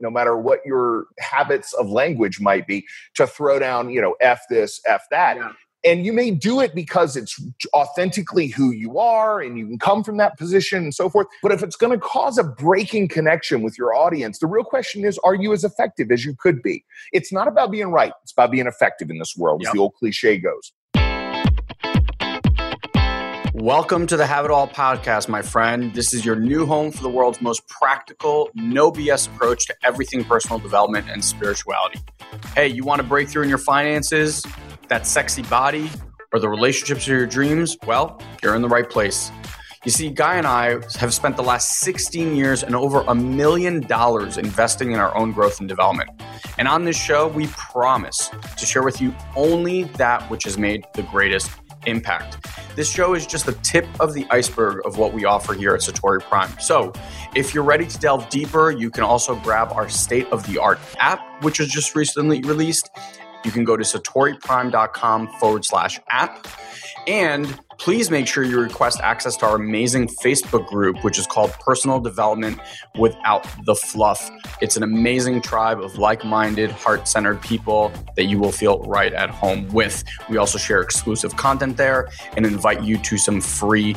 no matter what your habits of language might be, to throw down, you know, F this, F that. Yeah. And you may do it because it's authentically who you are and you can come from that position and so forth. But if it's going to cause a breaking connection with your audience the real question is are you as effective as you could be? It's not about being right. It's about being effective in this world yep. as the old cliche goes Welcome to the Have It All podcast, my friend. This is your new home for the world's most practical, no BS approach to everything personal development and spirituality. Hey, you want to break through in your finances? that sexy body, or the relationships of your dreams, well, you're in the right place. You see, Guy and I have spent the last 16 years and over a million dollars investing in our own growth and development. And on this show, we promise to share with you only that which has made the greatest impact. This show is just the tip of the iceberg of what we offer here at Satori Prime. So, if you're ready to delve deeper, you can also grab our state of the art app, which was just recently released, you can go to satoriprime.com forward slash app. And please make sure you request access to our amazing Facebook group, which is called Personal Development Without the Fluff. It's an amazing tribe of like minded, heart centered people that you will feel right at home with. We also share exclusive content there and invite you to some free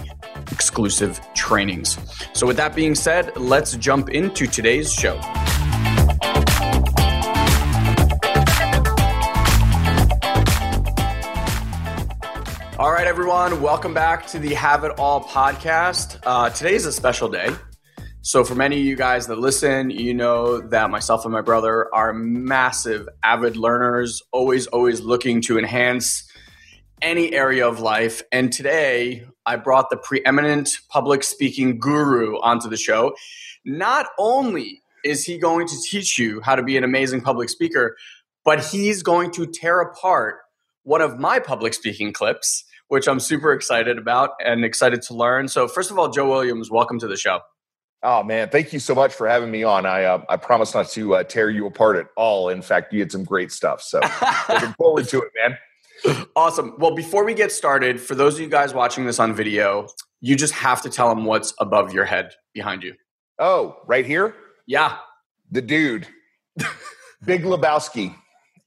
exclusive trainings. So, with that being said, let's jump into today's show. All right, everyone, welcome back to the Have It All podcast. Uh, today is a special day. So, for many of you guys that listen, you know that myself and my brother are massive avid learners, always, always looking to enhance any area of life. And today, I brought the preeminent public speaking guru onto the show. Not only is he going to teach you how to be an amazing public speaker, but he's going to tear apart one of my public speaking clips which I'm super excited about and excited to learn. So, first of all, Joe Williams, welcome to the show. Oh man, thank you so much for having me on. I uh, I promise not to uh, tear you apart at all. In fact, you had some great stuff. So looking forward to it, man. Awesome. Well, before we get started, for those of you guys watching this on video, you just have to tell them what's above your head behind you. Oh, right here. Yeah, the dude, Big Lebowski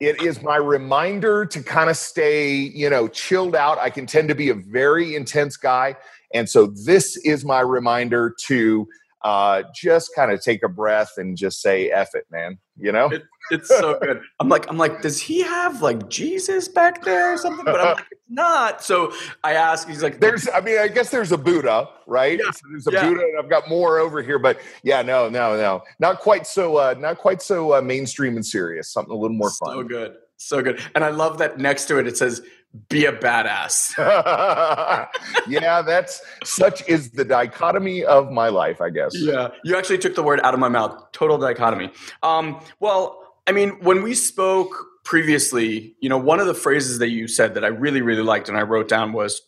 it is my reminder to kind of stay, you know, chilled out. I can tend to be a very intense guy. And so this is my reminder to uh, just kind of take a breath and just say "eff it," man. You know, it, it's so good. I'm like, I'm like, does he have like Jesus back there or something? But I'm like, it's not. So I ask. He's like, there's. I mean, I guess there's a Buddha, right? Yeah, so there's a yeah. Buddha, and I've got more over here. But yeah, no, no, no, not quite so. Uh, not quite so uh, mainstream and serious. Something a little more fun. So good, so good. And I love that next to it it says be a badass. yeah, that's such is the dichotomy of my life, I guess. Yeah, you actually took the word out of my mouth. Total dichotomy. Um, well, I mean, when we spoke previously, you know, one of the phrases that you said that I really, really liked and I wrote down was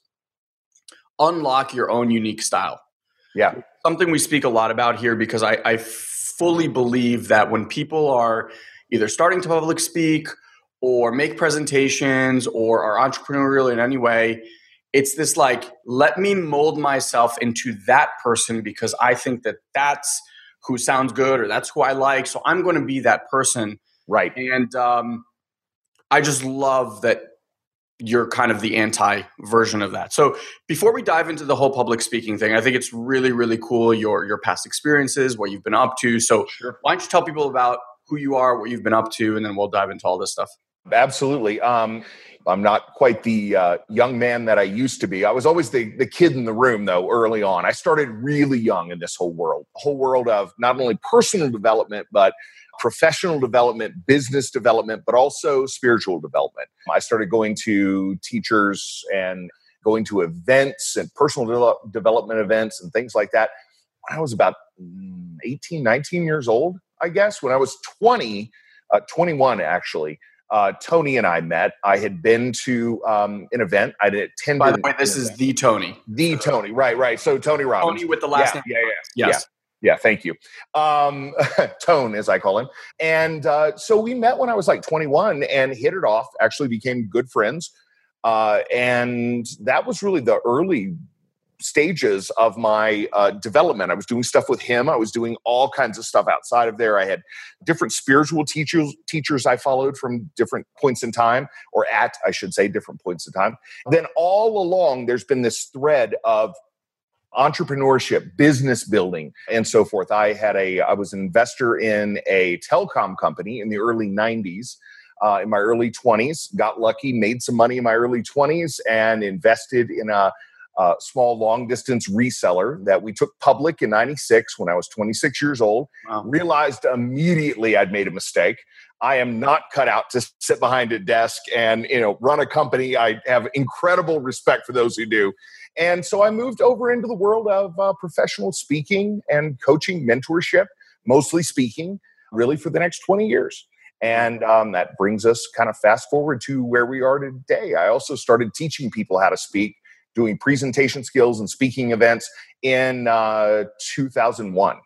unlock your own unique style. Yeah. Something we speak a lot about here because I, I fully believe that when people are either starting to public speak or make presentations or are entrepreneurial in any way it's this like let me mold myself into that person because i think that that's who sounds good or that's who i like. So i'm going to be that person. Right. And um, i just love that you're kind of the anti version of that. So before we dive into the whole public speaking thing i think it's really really cool your your past experiences what you've been up to. So sure. why don't you tell people about who you are what you've been up to and then we'll dive into all this stuff Absolutely. Um, I'm not quite the uh, young man that I used to be. I was always the, the kid in the room, though, early on. I started really young in this whole world, whole world of not only personal development, but professional development, business development, but also spiritual development. I started going to teachers and going to events and personal de- development events and things like that when I was about mm, 18, 19 years old, I guess. When I was 20, uh, 21 actually, uh, Tony and I met. I had been to um, an event. I did attend. By the way, this is the Tony. The Tony, right, right. So Tony Robbins. Tony with the last yeah, name. Yeah, yeah, yes. yeah. Yeah, thank you. Um, Tone, as I call him. And uh, so we met when I was like 21 and hit it off, actually became good friends. Uh, and that was really the early stages of my uh, development. I was doing stuff with him. I was doing all kinds of stuff outside of there. I had different spiritual teachers teachers I followed from different points in time, or at I should say, different points in time. Then all along, there's been this thread of entrepreneurship, business building, and so forth. I had a I was an investor in a telecom company in the early 90s. Uh, in my early 20s, got lucky, made some money in my early 20s, and invested in a, a small long distance reseller that we took public in 96 when I was 26 years old. Wow. Realized immediately I'd made a mistake. I am not cut out to sit behind a desk and you know run a company. I have incredible respect for those who do. And so I moved over into the world of uh, professional speaking and coaching, mentorship, mostly speaking, really for the next 20 years. And um, that brings us kind of fast forward to where we are today. I also started teaching people how to speak, doing presentation skills and speaking events in uh, 2001.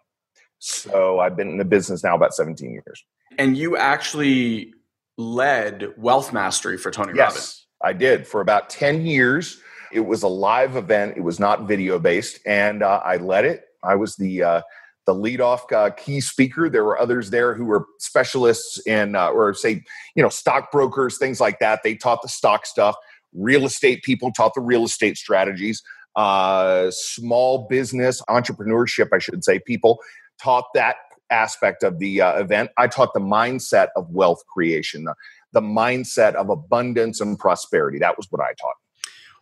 So I've been in the business now about 17 years. And you actually led Wealth Mastery for Tony yes, Robbins. I did for about 10 years. It was a live event. It was not video based, and uh, I led it. I was the uh, the leadoff uh, key speaker. There were others there who were specialists in, uh, or say, you know, stockbrokers, things like that. They taught the stock stuff. Real estate people taught the real estate strategies. Uh, small business entrepreneurship, I should say, people taught that aspect of the uh, event. I taught the mindset of wealth creation, the, the mindset of abundance and prosperity. That was what I taught.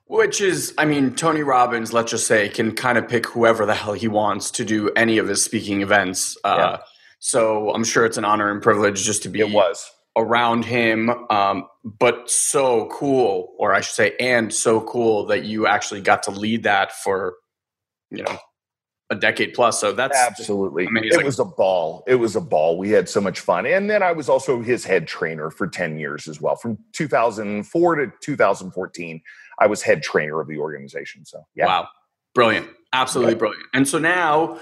Which is, I mean, Tony Robbins, let's just say, can kind of pick whoever the hell he wants to do any of his speaking events. Uh, yeah. So I'm sure it's an honor and privilege just to be it was. Around him. Um, but so cool, or I should say, and so cool that you actually got to lead that for, you know, a decade plus. So that's absolutely amazing. It was a ball. It was a ball. We had so much fun. And then I was also his head trainer for 10 years as well, from 2004 to 2014. I was head trainer of the organization. So yeah. Wow. Brilliant. Absolutely brilliant. And so now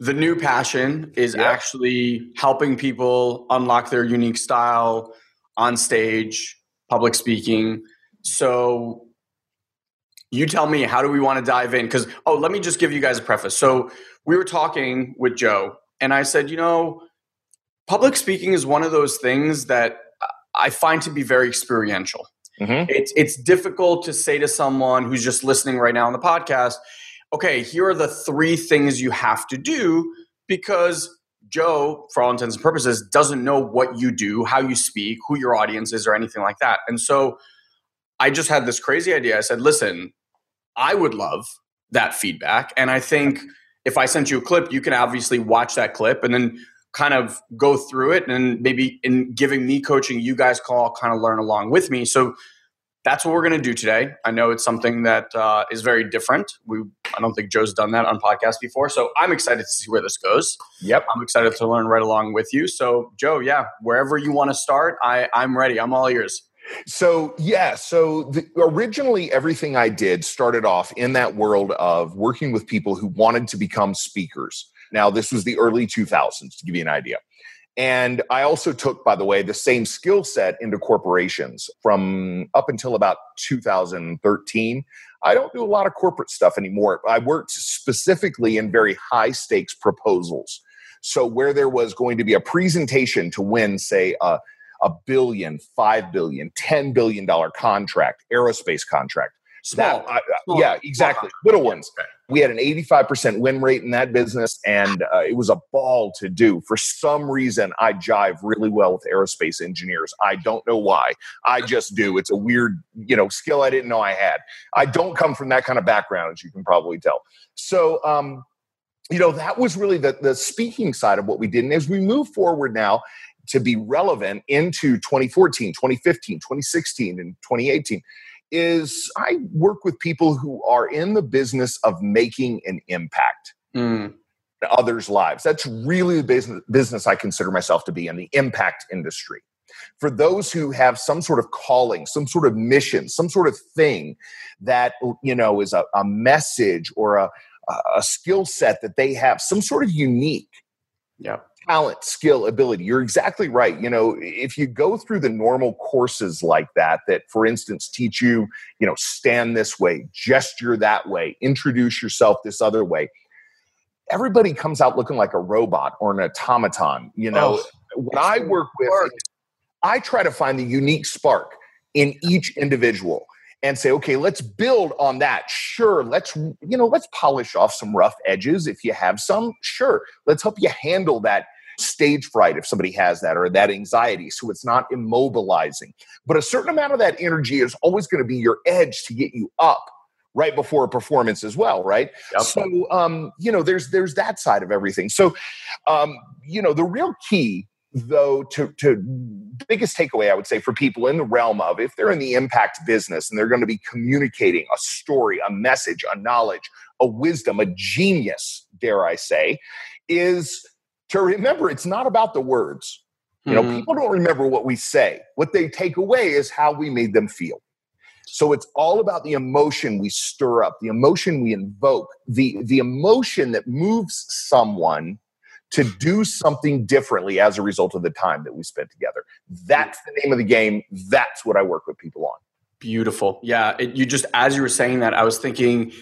the new passion is actually helping people unlock their unique style on stage, public speaking. So you tell me how do we want to dive in because oh let me just give you guys a preface so we were talking with joe and i said you know public speaking is one of those things that i find to be very experiential Mm-hmm. It's it's difficult to say to someone who's just listening right now on the podcast, okay, here are the three things you have to do because Joe, for all intents and purposes, doesn't know what you do, how you speak, who your audience is, or anything like that. And so I just had this crazy idea. I said, listen, I would love that feedback. And I think if I sent you a clip, you can obviously watch that clip and then kind of go through it and maybe in giving me coaching you guys can all kind of learn along with me so that's what we're going to do today i know it's something that uh, is very different we i don't think joe's done that on podcast before so i'm excited to see where this goes yep i'm excited to learn right along with you so joe yeah wherever you want to start i i'm ready i'm all ears so yeah, so the, originally everything I did started off in that world of working with people who wanted to become speakers. Now, this was the early 2000s, to give you an idea. And I also took, by the way, the same skill set into corporations from up until about 2013. I don't do a lot of corporate stuff anymore. I worked specifically in very high stakes proposals. So, where there was going to be a presentation to win, say, a, a billion, five billion, ten billion dollar contract, aerospace contract, Small. That, Small. Yeah, exactly. Small. Little ones. Okay. We had an 85% win rate in that business, and uh, it was a ball to do. For some reason, I jive really well with aerospace engineers. I don't know why. I just do. It's a weird, you know, skill I didn't know I had. I don't come from that kind of background, as you can probably tell. So, um, you know, that was really the, the speaking side of what we did. And as we move forward now, to be relevant into 2014, 2015, 2016, and 2018 is I work with people who are in the business of making an impact. Mm. Others' lives. That's really the business, business I consider myself to be in the impact industry. For those who have some sort of calling, some sort of mission, some sort of thing that you know is a, a message or a, a skill set that they have, some sort of unique yeah talent, skill, ability. You're exactly right. You know, if you go through the normal courses like that, that for instance teach you, you know, stand this way, gesture that way, introduce yourself this other way, everybody comes out looking like a robot or an automaton. You know, oh, what I work with, I try to find the unique spark in each individual and say okay let's build on that sure let's you know let's polish off some rough edges if you have some sure let's help you handle that stage fright if somebody has that or that anxiety so it's not immobilizing. But a certain amount of that energy is always going to be your edge to get you up right before a performance as well right? Yep. so um you know there's there's that side of everything. So um you know the real key though to to biggest takeaway i would say for people in the realm of if they're in the impact business and they're going to be communicating a story a message a knowledge a wisdom a genius dare i say is to remember it's not about the words you know mm-hmm. people don't remember what we say what they take away is how we made them feel so it's all about the emotion we stir up the emotion we invoke the the emotion that moves someone to do something differently as a result of the time that we spent together. That's the name of the game. That's what I work with people on. Beautiful. Yeah. It, you just, as you were saying that, I was thinking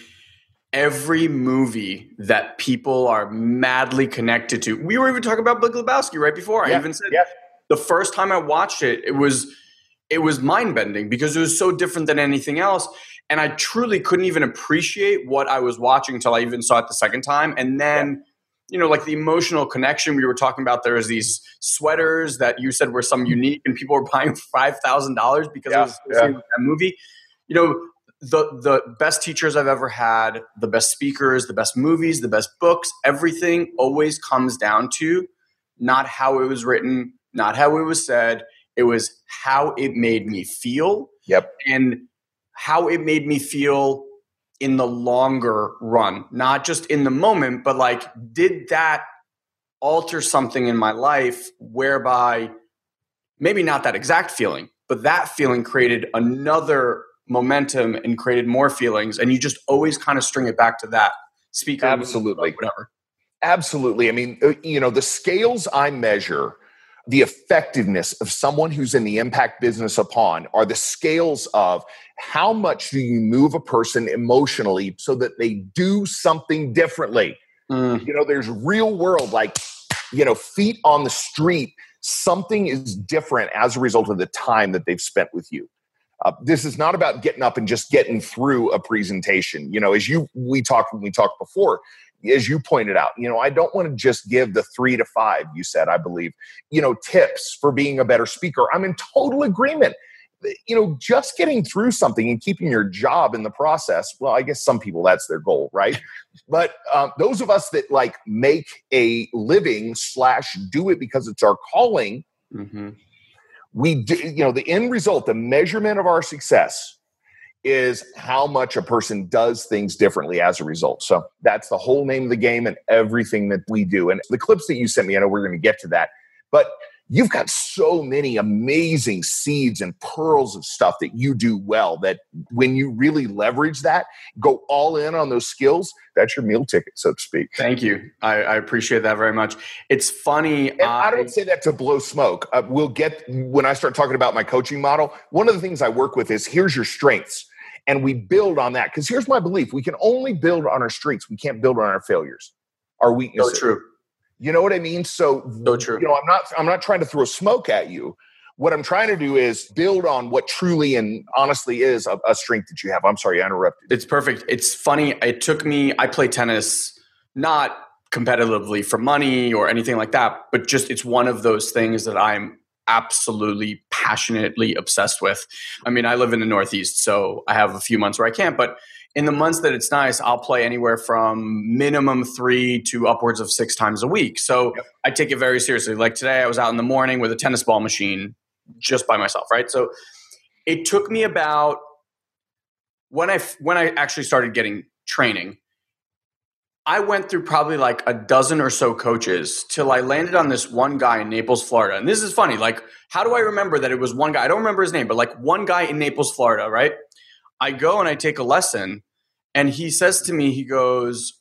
every movie that people are madly connected to. We were even talking about Big Lebowski right before. Yeah. I even said yeah. the first time I watched it, it was it was mind bending because it was so different than anything else. And I truly couldn't even appreciate what I was watching until I even saw it the second time. And then yeah you know, like the emotional connection we were talking about. There was these sweaters that you said were some mm-hmm. unique, and people were buying five thousand dollars because yeah, it was yeah. that movie. You know, the the best teachers I've ever had, the best speakers, the best movies, the best books, everything always comes down to not how it was written, not how it was said. It was how it made me feel. Yep. And how it made me feel in the longer run, not just in the moment, but like, did that alter something in my life whereby maybe not that exact feeling, but that feeling created another momentum and created more feelings. And you just always kind of string it back to that speaker. Absolutely. Whatever. Absolutely. I mean, uh, you know, the scales I measure the effectiveness of someone who's in the impact business upon are the scales of how much do you move a person emotionally so that they do something differently mm. you know there's real world like you know feet on the street something is different as a result of the time that they've spent with you uh, this is not about getting up and just getting through a presentation you know as you we talked when we talked before as you pointed out, you know, I don't want to just give the three to five, you said, I believe, you know, tips for being a better speaker. I'm in total agreement. You know, just getting through something and keeping your job in the process. Well, I guess some people that's their goal, right? but um, those of us that like make a living slash do it because it's our calling, mm-hmm. We do, you know, the end result, the measurement of our success is how much a person does things differently as a result. So that's the whole name of the game and everything that we do. And the clips that you sent me, I know we're going to get to that, but you've got so many amazing seeds and pearls of stuff that you do well that when you really leverage that, go all in on those skills, that's your meal ticket, so to speak. Thank you. I, I appreciate that very much. It's funny. I, I don't say that to blow smoke. Uh, we'll get, when I start talking about my coaching model, one of the things I work with is here's your strengths and we build on that. Because here's my belief: we can only build on our strengths. We can't build on our failures, our weaknesses. So true. You know what I mean? So, so true. You know, I'm not. I'm not trying to throw smoke at you. What I'm trying to do is build on what truly and honestly is a, a strength that you have. I'm sorry, I interrupted. It's perfect. It's funny. It took me. I play tennis not competitively for money or anything like that, but just it's one of those things that I'm absolutely passionately obsessed with. I mean, I live in the Northeast, so I have a few months where I can't, but in the months that it's nice, I'll play anywhere from minimum three to upwards of six times a week. So yep. I take it very seriously. Like today, I was out in the morning with a tennis ball machine just by myself, right? So it took me about when I when I actually started getting training I went through probably like a dozen or so coaches till I landed on this one guy in Naples, Florida. And this is funny. Like, how do I remember that it was one guy? I don't remember his name, but like one guy in Naples, Florida, right? I go and I take a lesson, and he says to me, he goes,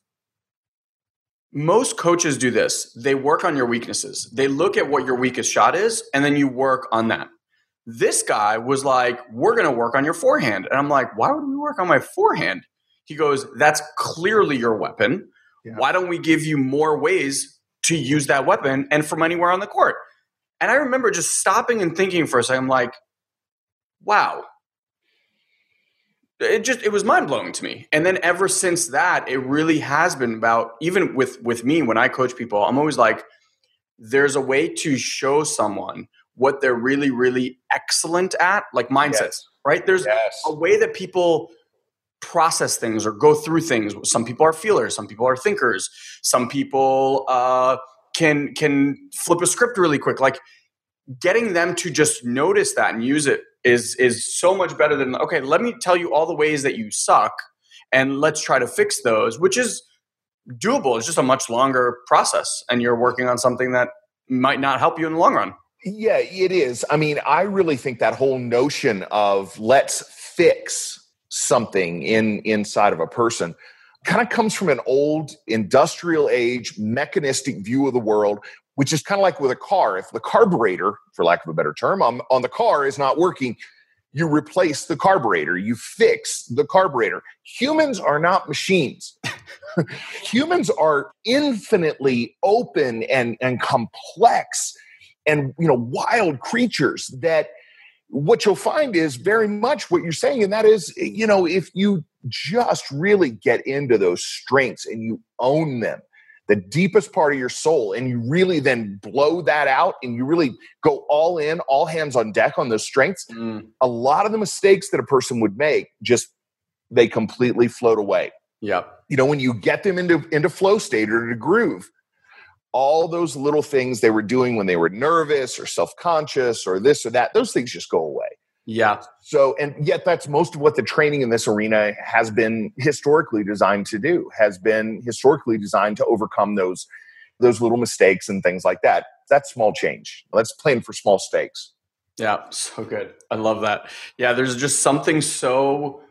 most coaches do this. They work on your weaknesses. They look at what your weakest shot is, and then you work on that. This guy was like, We're going to work on your forehand. And I'm like, Why would we work on my forehand? He goes, That's clearly your weapon. Yeah. Why don't we give you more ways to use that weapon and from anywhere on the court? And I remember just stopping and thinking for a second, I'm like, Wow, it just it was mind blowing to me. And then ever since that, it really has been about even with with me when I coach people, I'm always like, there's a way to show someone what they're really really excellent at, like mindsets, yes. right? There's yes. a way that people process things or go through things. Some people are feelers, some people are thinkers, some people uh, can can flip a script really quick. Like getting them to just notice that and use it is is so much better than okay let me tell you all the ways that you suck and let's try to fix those which is doable it's just a much longer process and you're working on something that might not help you in the long run yeah it is i mean i really think that whole notion of let's fix something in inside of a person kind of comes from an old industrial age mechanistic view of the world which is kind of like with a car. If the carburetor, for lack of a better term, on, on the car is not working, you replace the carburetor, you fix the carburetor. Humans are not machines. Humans are infinitely open and, and complex and you know wild creatures that what you'll find is very much what you're saying and that is you know if you just really get into those strengths and you own them the deepest part of your soul and you really then blow that out and you really go all in all hands on deck on those strengths mm. a lot of the mistakes that a person would make just they completely float away yeah you know when you get them into into flow state or to groove all those little things they were doing when they were nervous or self-conscious or this or that those things just go away yeah. So, and yet that's most of what the training in this arena has been historically designed to do, has been historically designed to overcome those those little mistakes and things like that. That's small change. Let's plan for small stakes. Yeah, so good. I love that. Yeah, there's just something so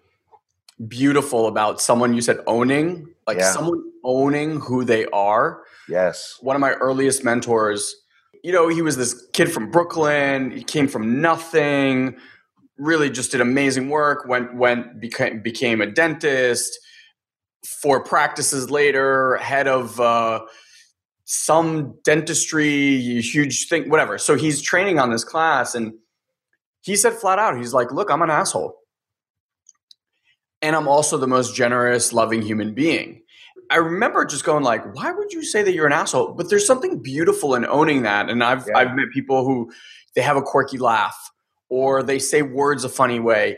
beautiful about someone you said owning, like yeah. someone owning who they are. Yes. One of my earliest mentors, you know, he was this kid from Brooklyn, he came from nothing really just did amazing work. Went went became became a dentist. Four practices later, head of uh, some dentistry, huge thing, whatever. So he's training on this class, and he said flat out, he's like, "Look, I'm an asshole, and I'm also the most generous, loving human being." I remember just going like, "Why would you say that you're an asshole?" But there's something beautiful in owning that, and I've yeah. I've met people who they have a quirky laugh or they say words a funny way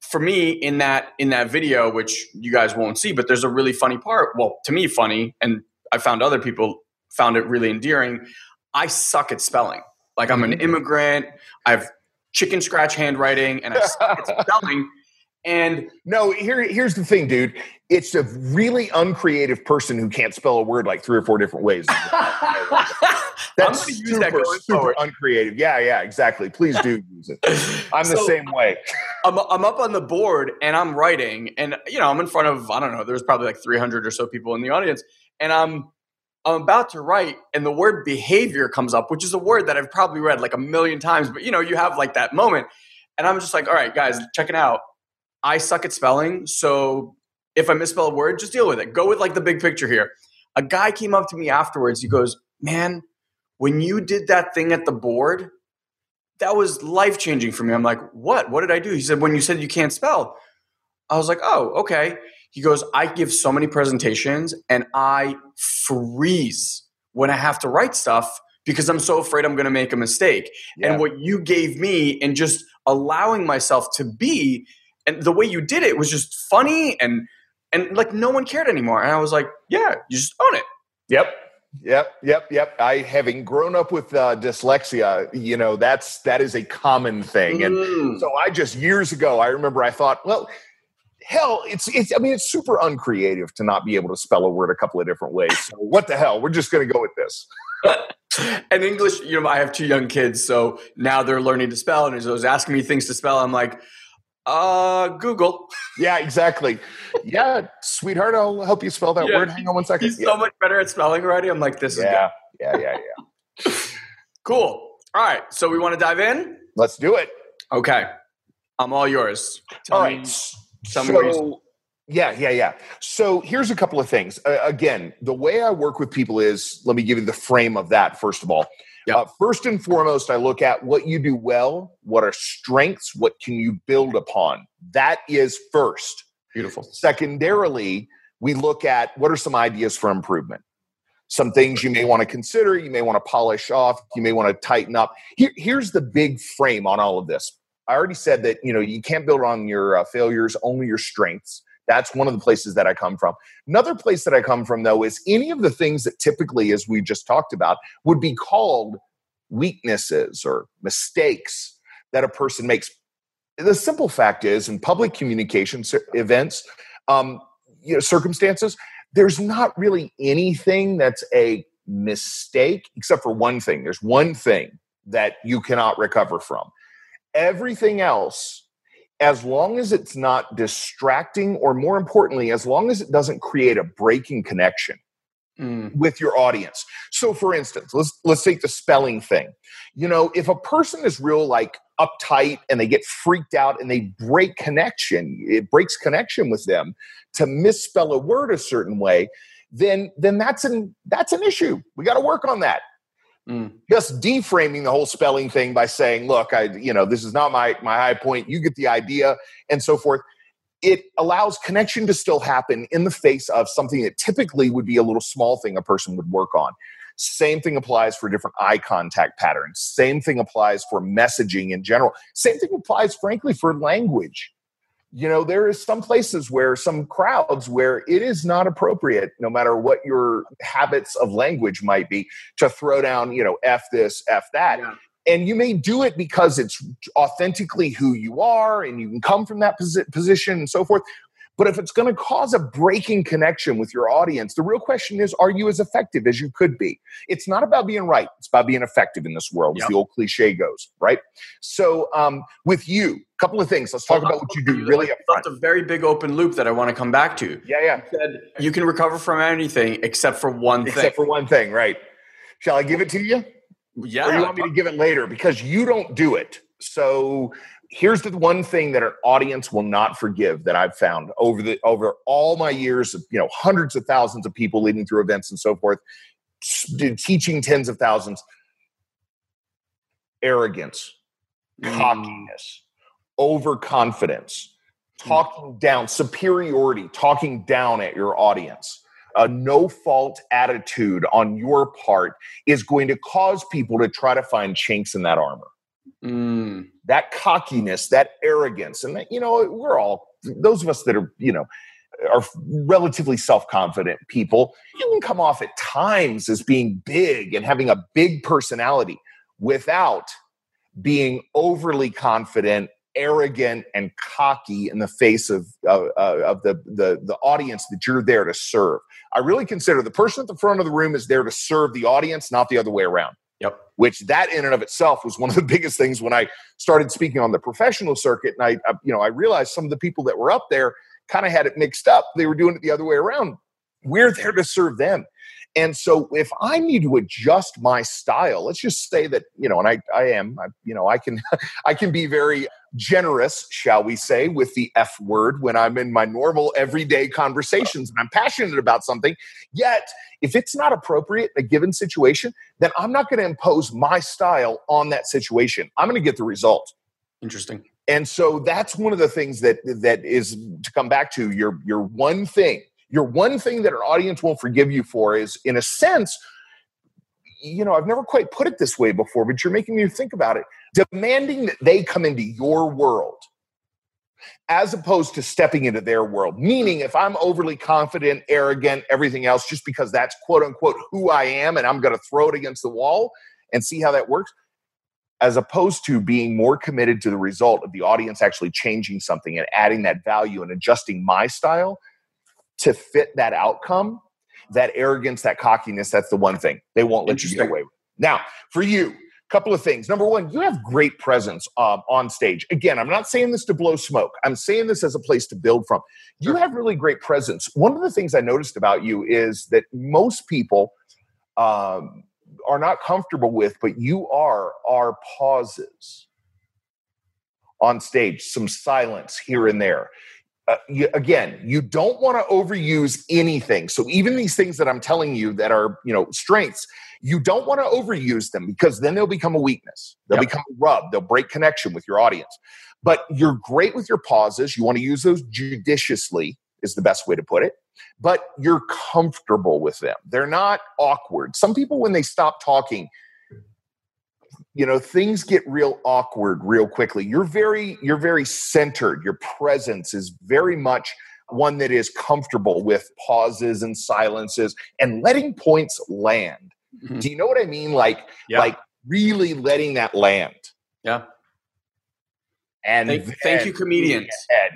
for me in that in that video which you guys won't see but there's a really funny part well to me funny and i found other people found it really endearing i suck at spelling like i'm an mm-hmm. immigrant i have chicken scratch handwriting and i suck at spelling and no here, here's the thing dude it's a really uncreative person who can't spell a word like three or four different ways That's super, that super uncreative. Yeah, yeah, exactly. Please do use it. I'm so, the same way. I'm, I'm up on the board and I'm writing, and you know, I'm in front of I don't know. There's probably like 300 or so people in the audience, and I'm I'm about to write, and the word behavior comes up, which is a word that I've probably read like a million times. But you know, you have like that moment, and I'm just like, all right, guys, check it out. I suck at spelling, so if I misspell a word, just deal with it. Go with like the big picture here. A guy came up to me afterwards. He goes, "Man, when you did that thing at the board, that was life changing for me. I'm like, what? What did I do? He said, when you said you can't spell. I was like, oh, okay. He goes, I give so many presentations and I freeze when I have to write stuff because I'm so afraid I'm going to make a mistake. Yeah. And what you gave me and just allowing myself to be, and the way you did it was just funny and and like no one cared anymore. And I was like, yeah, you just own it. Yep. Yep, yep, yep. I having grown up with uh, dyslexia, you know, that's that is a common thing. And mm. so I just years ago, I remember I thought, well, hell, it's it's I mean, it's super uncreative to not be able to spell a word a couple of different ways. So what the hell? We're just gonna go with this. and English, you know, I have two young kids, so now they're learning to spell, and as I was asking me things to spell, I'm like, Uh, Google. Yeah, exactly. Yeah, sweetheart, I'll help you spell that Yeah, word. Hang on one second. He's yeah. so much better at spelling already. I'm like, this is yeah, good. yeah, yeah, yeah. Cool. All right. So we want to dive in? Let's do it. Okay. I'm all yours. Tell All right. tell me what you- so, yeah, yeah, yeah. So here's a couple of things. Uh, again, the way I work with people is let me give you the frame of that first of all. Yeah. Uh, first and foremost, I look at what you do well, what are strengths, what can you build upon. That is first. Beautiful. Secondarily, we look at what are some ideas for improvement. Some things you may want to consider, you may want to polish off, you may want to tighten up. Here, here's the big frame on all of this. I already said that you know you can't build on your uh, failures, only your strengths. That's one of the places that I come from. Another place that I come from, though, is any of the things that typically, as we just talked about, would be called weaknesses or mistakes that a person makes. The simple fact is, in public communication events, um, you know, circumstances, there's not really anything that's a mistake except for one thing. There's one thing that you cannot recover from. Everything else, as long as it's not distracting, or more importantly, as long as it doesn't create a breaking connection Mm, with your audience. So for instance, let's let's take the spelling thing. You know, if a person is real like uptight and they get freaked out and they break connection, it breaks connection with them to misspell a word a certain way, then then that's an that's an issue. We got to work on that. Mm, Just deframing the whole spelling thing by saying, look, I you know, this is not my my high point. You get the idea and so forth it allows connection to still happen in the face of something that typically would be a little small thing a person would work on. Same thing applies for different eye contact patterns. Same thing applies for messaging in general. Same thing applies, frankly, for language. You know, there is some places where some crowds where it is not appropriate, no matter what your habits of language might be, to throw down, you know, F this, F that yeah. and you may do it because it's authentically who you are and you can come from that posi- position and so forth but if it's going to cause a breaking connection with your audience the real question is are you as effective as you could be it's not about being right it's about being effective in this world as Yep. the old cliche goes right so um, with you a couple of things let's talk about what you do really up That's a very big open loop that I want to come back to. yeah yeah You said you can recover from anything except for one thing. except for one thing right shall i give it to you yeah. or you want me to give it later because you don't do it. So here's the one thing that an audience will not forgive that I've found over the over all my years of you know hundreds of thousands of people leading through events and so forth, teaching tens of thousands. Arrogance, Mm, cockiness, overconfidence, talking down, superiority, talking down at your audience. A no fault attitude on your part is going to cause people to try to find chinks in that armor. mm, That cockiness, that arrogance, and that, you know, we're all those of us that are, you know, are relatively self-confident people. You can come off at times as being big and having a big personality without being overly confident, arrogant, and cocky in the face of uh, of the, the the audience that you're there to serve. I really consider the person at the front of the room is there to serve the audience, not the other way around. Which that in and of itself was one of the biggest things when I started speaking on the professional circuit, and I, I you know I realized some of the people that were up there kind of had it mixed up. They were doing it the other way around. We're there to serve them. And so if I need to adjust my style, let's just say that, you know, and I, I am, I, you know, I can, I can be very generous, shall we say, with the F word when I'm in my normal everyday conversations and I'm passionate about something. Yet, if it's not appropriate in a given situation, then I'm not going to impose my style on that situation. I'm going to get the result. Interesting. And so that's one of the things that that is to come back to your your one thing. Your one thing that an audience won't forgive you for is in a sense you know, I've never quite put it this way before, but you're making me think about it. Demanding that they come into your world as opposed to stepping into their world. Meaning, if I'm overly confident, arrogant, everything else, just because that's quote unquote who I am and I'm going to throw it against the wall and see how that works, as opposed to being more committed to the result of the audience actually changing something and adding that value and adjusting my style to fit that outcome, that arrogance, that cockiness, that's the one thing they won't let you get away with. Now, for you, couple of things. Number one, you have great presence um, on stage. Again, I'm not saying this to blow smoke. I'm saying this as a place to build from. You have really great presence. One of the things I noticed about you is that most people um, are not comfortable with, but you are, are pauses on stage, some silence here and there. Uh, you, again, you don't want to overuse anything. So even these things that I'm telling you that are, you know, strengths, you don't want to overuse them because then they'll become a weakness. They'll yep. become a rub. They'll break connection with your audience. But you're great with your pauses. You want to use those judiciously is the best way to put it. But you're comfortable with them. They're not awkward. Some people when they stop talking, you know things get real awkward real quickly. You're very you're very centered. Your presence is very much one that is comfortable with pauses and silences and letting points land. Mm-hmm. do you know what i mean? Like yeah. like really letting that land. Yeah. And thank, thank you comedians.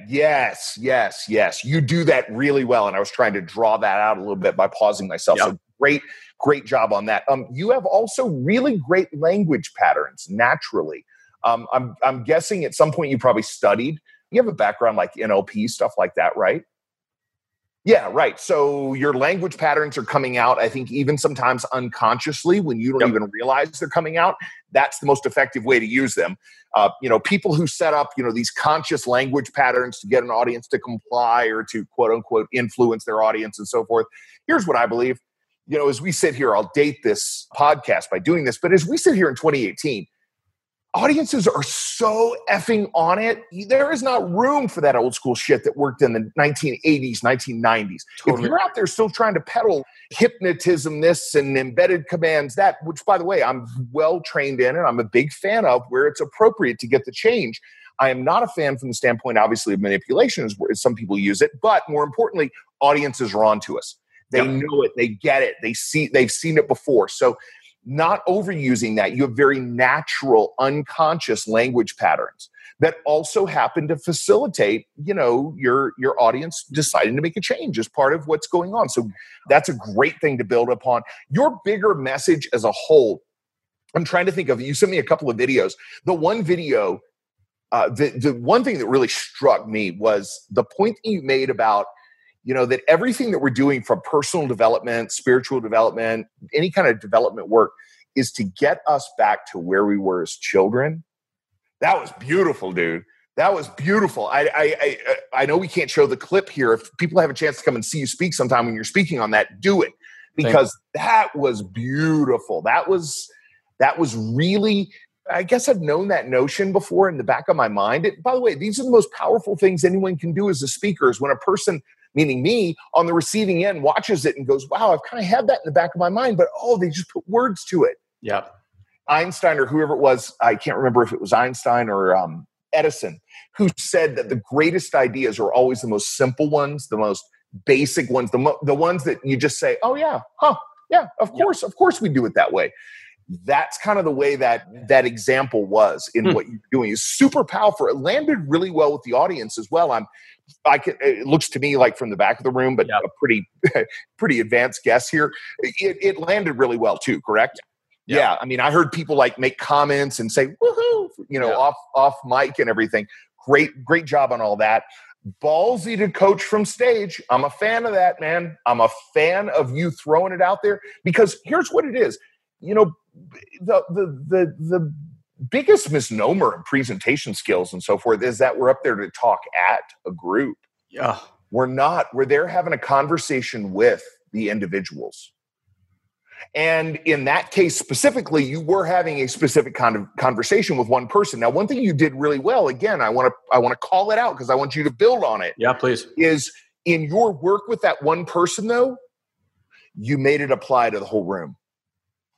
yes yes yes. You do that really well and i was trying to draw that out a little bit by pausing myself. Yep. so great great job on that. Um, you have also really great language patterns naturally. Um, I'm, I'm guessing at some point you probably studied. You have a background like NLP, stuff like that, right? Yeah, right. So your language patterns are coming out, I think, even sometimes unconsciously when you don't yep. even realize they're coming out. That's the most effective way to use them. Uh, you know, people who set up, you know, these conscious language patterns to get an audience to comply or to quote unquote influence their audience and so forth. Here's what I believe you know, as we sit here, I'll date this podcast by doing this, but as we sit here in 2018, audiences are so effing on it. There is not room for that old school shit that worked in the 1980s, 1990s. Totally. If you're out there still trying to peddle hypnotism, this and embedded commands, that, which by the way, I'm well trained in and I'm a big fan of where it's appropriate to get the change. I am not a fan from the standpoint, obviously, of manipulation, as some people use it, but more importantly, audiences are on to us. They yep. know it. They get it. They see. They've seen it before. So, not overusing that. You have very natural, unconscious language patterns that also happen to facilitate, you know, your your audience deciding to make a change as part of what's going on. So, that's a great thing to build upon. Your bigger message as a whole. I'm trying to think of. You sent me a couple of videos. The one video. Uh, the the one thing that really struck me was the point that you made about you know that everything that we're doing from personal development spiritual development any kind of development work is to get us back to where we were as children. That was beautiful dude. That was beautiful. I, I i i know we can't show the clip here. If people have a chance to come and see you speak sometime when you're speaking on that do it. Because that was beautiful. That was that was really I guess I've known that notion before in the back of my mind. It, by the way, these are the most powerful things anyone can do as a speaker is when a person meaning me, on the receiving end watches it and goes, wow, I've kind of had that in the back of my mind, but oh, they just put words to it. Yeah. Einstein or whoever it was, I can't remember if it was Einstein or um, Edison, who said that the greatest ideas are always the most simple ones, the most basic ones, the, mo- the ones that you just say, oh, yeah, huh, yeah, of course, of course we do it that way that's kind of the way that that example was in hmm. what you're doing is super powerful it landed really well with the audience as well i'm I can, it looks to me like from the back of the room, but yep. a pretty, pretty advanced guess here. It, it landed really well too, correct? Yep. Yeah. I mean, I heard people like make comments and say, woohoo, you know, yep. off, off mic and everything. Great, great job on all that. Ballsy to coach from stage. I'm a fan of that, man. I'm a fan of you throwing it out there because here's what it is. You know, the, the, the, the, biggest misnomer in presentation skills and so forth is that we're up there to talk at a group. Yeah. We're not. We're there having a conversation with the individuals. And in that case specifically, you were having a specific kind of conversation with one person. Now, one thing you did really well, again, I want to I want to call it out because I want you to build on it. Yeah, please. Is in your work with that one person though, you made it apply to the whole room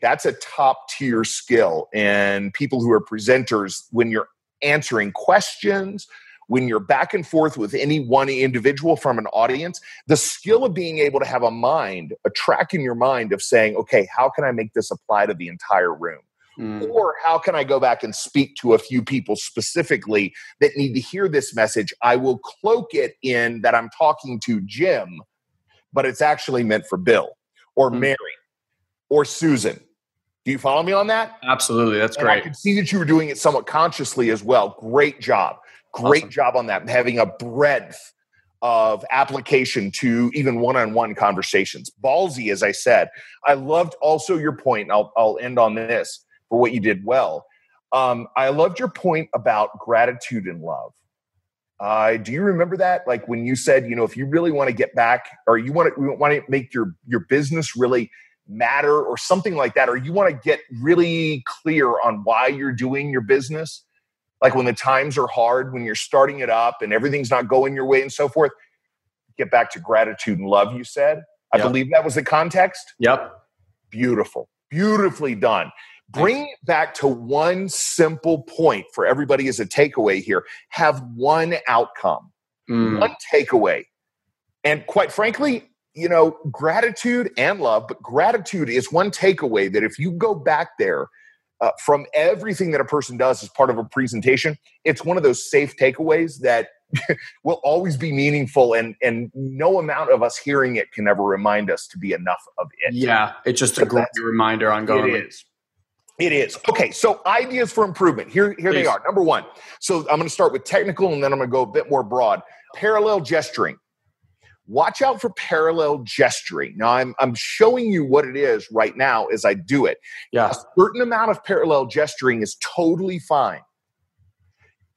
that's a top tier skill. And people who are presenters, when you're answering questions, when you're back and forth with any one individual from an audience, the skill of being able to have a mind, a track in your mind of saying, okay, how can I make this apply to the entire room? Mm. Or how can I go back and speak to a few people specifically that need to hear this message? I will cloak it in that I'm talking to Jim, but it's actually meant for Bill or mm. Mary or Susan Do you follow me on that? Absolutely. That's And great. I could see that you were doing it somewhat consciously as well. Great job. Great Awesome. job on that. Having a breadth of application to even one-on-one conversations. Ballsy, as I said. I loved also your point. And I'll, I'll end on this for what you did well. Um, I loved your point about gratitude and love. Uh, do you remember that? Like when you said, you know, if you really want to get back, or you want to want to make your your business really matter, or something like that, or you want to get really clear on why you're doing your business, like when the times are hard, when you're starting it up and everything's not going your way and so forth, get back to gratitude and love. You said, I Yep. believe that was the context. Yep. Beautiful, beautifully done. Bring it back to one simple point for everybody as a takeaway here. Have one outcome, Mm. one takeaway. And quite frankly, you know, gratitude and love, but gratitude is one takeaway that if you go back there uh, from everything that a person does as part of a presentation, it's one of those safe takeaways that will always be meaningful and and no amount of us hearing it can ever remind us to be enough of it. Yeah. It's just a great reminder on going. It is. It is. Okay, so ideas for improvement. Here, here they are. Number one. So I'm going to start with technical and then I'm going to go a bit more broad. Parallel gesturing. Watch out for parallel gesturing. Now, I'm, I'm showing you what it is right now as I do it. Yeah. A certain amount of parallel gesturing is totally fine.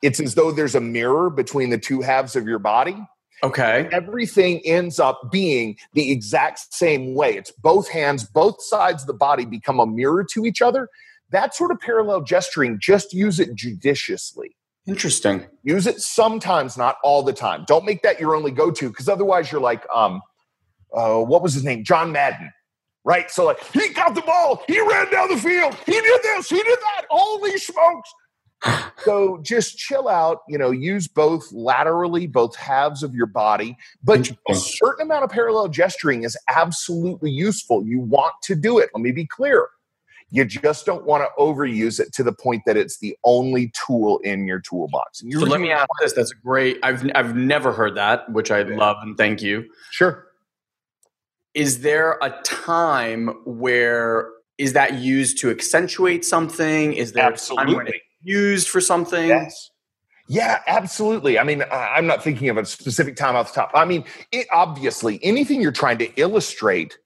It's as though there's a mirror between the two halves of your body Okay. everything ends up being the exact same way. It's both hands, both sides of the body become a mirror to each other. That sort of parallel gesturing, just use it judiciously. Interesting. Use it sometimes, not all the time. Don't make that your only go to because otherwise you're like, um, uh, what was his name? John Madden. Right? So, like, he got the ball, he ran down the field, he did this, he did that. Holy smokes. so just chill out, you know, use both laterally, both halves of your body, but a certain amount of parallel gesturing is absolutely useful. You want to do it. Let me be clear. You just don't want to overuse it to the point that it's the only tool in your toolbox. And So let me ask this. That's a great. I've I've never heard that, which I Yeah. love and thank you. Sure. Is there a time where is that used to accentuate something? Is there a time when Absolutely. used for something? Yes. Yeah, absolutely. I mean, I'm not thinking of a specific time off the top. I mean, it obviously anything you're trying to illustrate,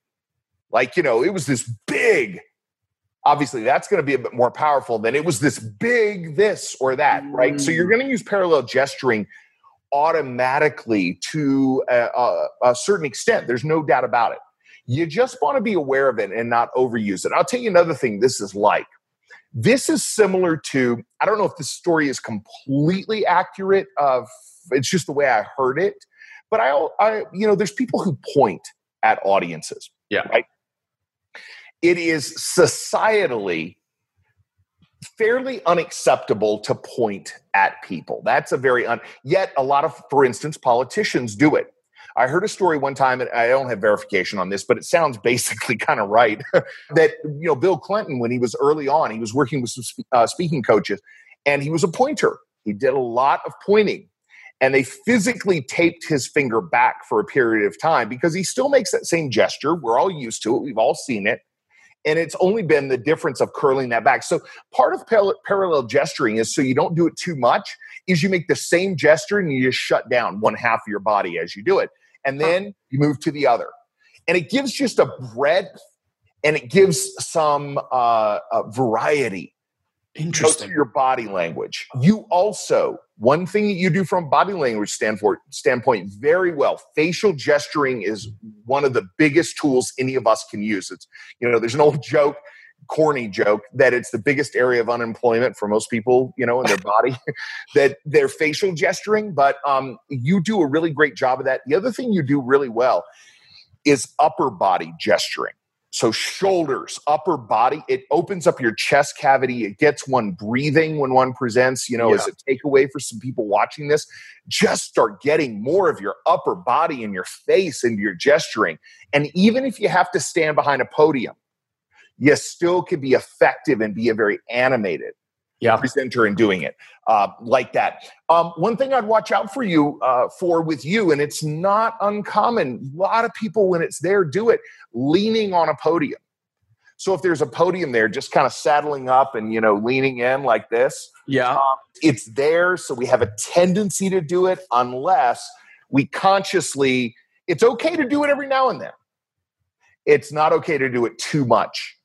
like you know, it was this big. Obviously, that's going to be a bit more powerful than it was this big this or that, right? So you're mm. going to use parallel gesturing automatically to a, a, a certain extent. There's no doubt about it. You just want to be aware of it and not overuse it. I'll tell you another thing. This is like. This is similar to, I don't know if this story is completely accurate. Of it's just the way I heard it, but I, I, you know, there's people who point at audiences. Yeah. Right. It is societally fairly unacceptable to point at people. That's a very un. Yet a lot of, for instance, politicians do it. I heard a story one time, and I don't have verification on this, but it sounds basically kind of right. that you know, Bill Clinton, when he was early on, he was working with some spe- uh, speaking coaches, and he was a pointer. He did a lot of pointing, and they physically taped his finger back for a period of time because he still makes that same gesture. We're all used to it. We've all seen it. And it's only been the difference of curling that back. So part of par- parallel gesturing is so you don't do it too much, is you make the same gesture and you just shut down one half of your body as you do it. And then you move to the other. And it gives just a breadth and it gives some uh, uh, variety go to Interesting. your body language. You also, one thing that you do from a body language standpoint, standpoint very well, facial gesturing is one of the biggest tools any of us can use. It's, you know, there's an old joke, corny joke, that it's the biggest area of unemployment for most people, you know, in their body, that they're facial gesturing, but um, you do a really great job of that. The other thing you do really well is upper body gesturing. So shoulders, upper body, it opens up your chest cavity. It gets one breathing when one presents, you know, as a takeaway for some people watching this. Just start getting more of your upper body and your face into your gesturing. And even if you have to stand behind a podium, you still can be effective and be a very animated Yeah. presenter and doing it uh, like that. Um, one thing I'd watch out for you uh, for with you, and it's not uncommon. A lot of people, when it's there, do it leaning on a podium. So if there's a podium there, just kind of saddling up and you know leaning in like this, Yeah. um, it's there. So we have a tendency to do it unless we consciously. It's okay to do it every now and then. It's not okay to do it too much,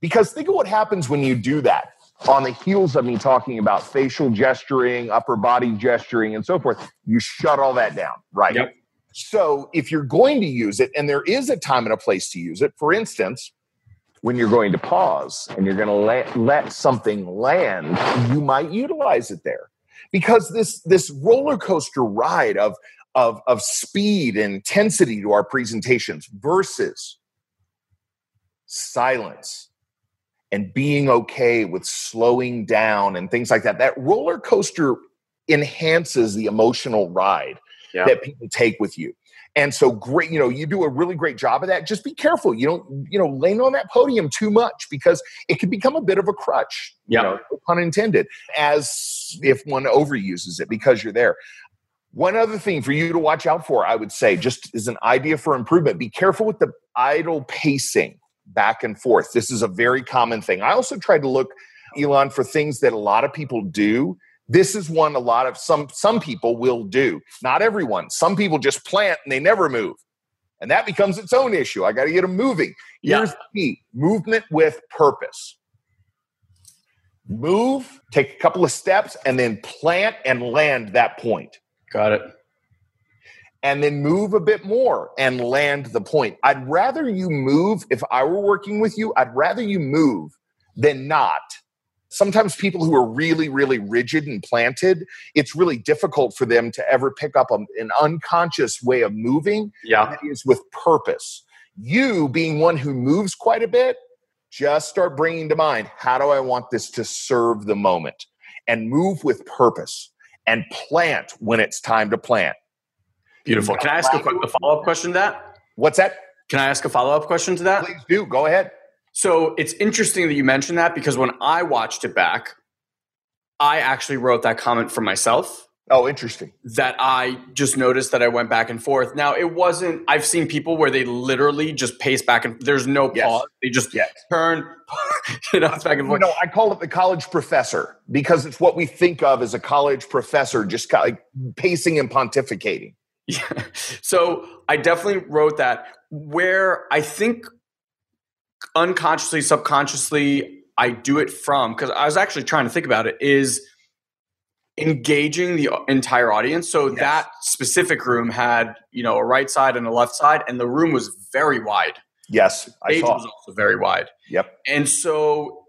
because think of what happens when you do that. On the heels of me talking about facial gesturing, upper body gesturing, and so forth, you shut all that down, right? Yep. So if you're going to use it, and there is a time and a place to use it, for instance, when you're going to pause and you're going to let, let something land, you might utilize it there. Because this, this roller coaster ride of, of, of speed and intensity to our presentations versus silence and being okay with slowing down and things like that, that roller coaster enhances the emotional ride Yeah. that people take with you. And so great, you know, you do a really great job of that. Just be careful. You don't, you know, lean on that podium too much because it can become a bit of a crutch. Yeah. You know, pun intended, as if one overuses it because you're there. One other thing for you to watch out for, I would say, just as an idea for improvement, be careful with the idle pacing back and forth. This is a very common thing. I also tried to look, Elon, for things that a lot of people do. This is one a lot of some some people will do. Not everyone. Some people just plant and they never move. And that becomes its own issue. I got to get them moving. Yeah. here's the key. Movement with purpose. Move take a couple of steps and then plant and land that point. Got it. And then move a bit more and land the point. I'd rather you move if i were working with you i'd rather you move than not. Sometimes people who are really really rigid and planted it's really difficult for them to ever pick up a, an unconscious way of moving Yeah. that is with purpose. You being one who moves quite a bit just start bringing to mind how do i want this to serve the moment? And move with purpose and plant when it's time to plant Beautiful. Can I ask a, a follow up question to that? what's that Can I ask a follow up question to that? please do go ahead So it's interesting that you mentioned that because when I watched it back, I actually wrote that comment for myself oh interesting that I just noticed that I went back and forth. Now it wasn't I've seen people where they literally just pace back and there's no Yes. pause. They just yes turn you know it's back and you forth. know i call it the college professor because it's what we think of as a college professor just like pacing and pontificating Yeah. So I definitely wrote that where I think unconsciously, subconsciously, I do it from because I was actually trying to think about it is engaging the uh, entire audience. So Yes. that specific room had, you know, a right side and a left side, and the room was very wide. yes i Stage saw was also very wide. yep And so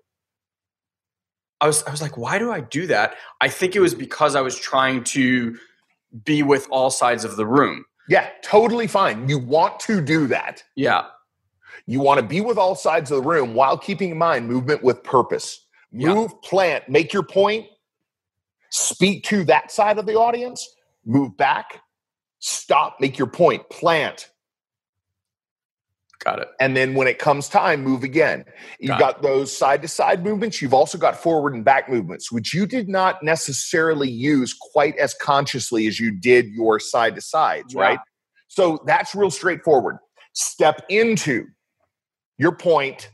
I was I was like, why do I do that? I think it was because I was trying to be with all sides of the room. yeah totally fine you want to do that Yeah. You want to be with all sides of the room while keeping in mind movement with purpose. Yeah. Move, plant, make your point, speak to that side of the audience, move back, stop, make your point, plant. Got it. And then when it comes time, move again. You've Got got those side to side movements. You've also got forward and back movements, which you did not necessarily use quite as consciously as you did your side to sides, Yeah. right? So that's real straightforward. Step into your point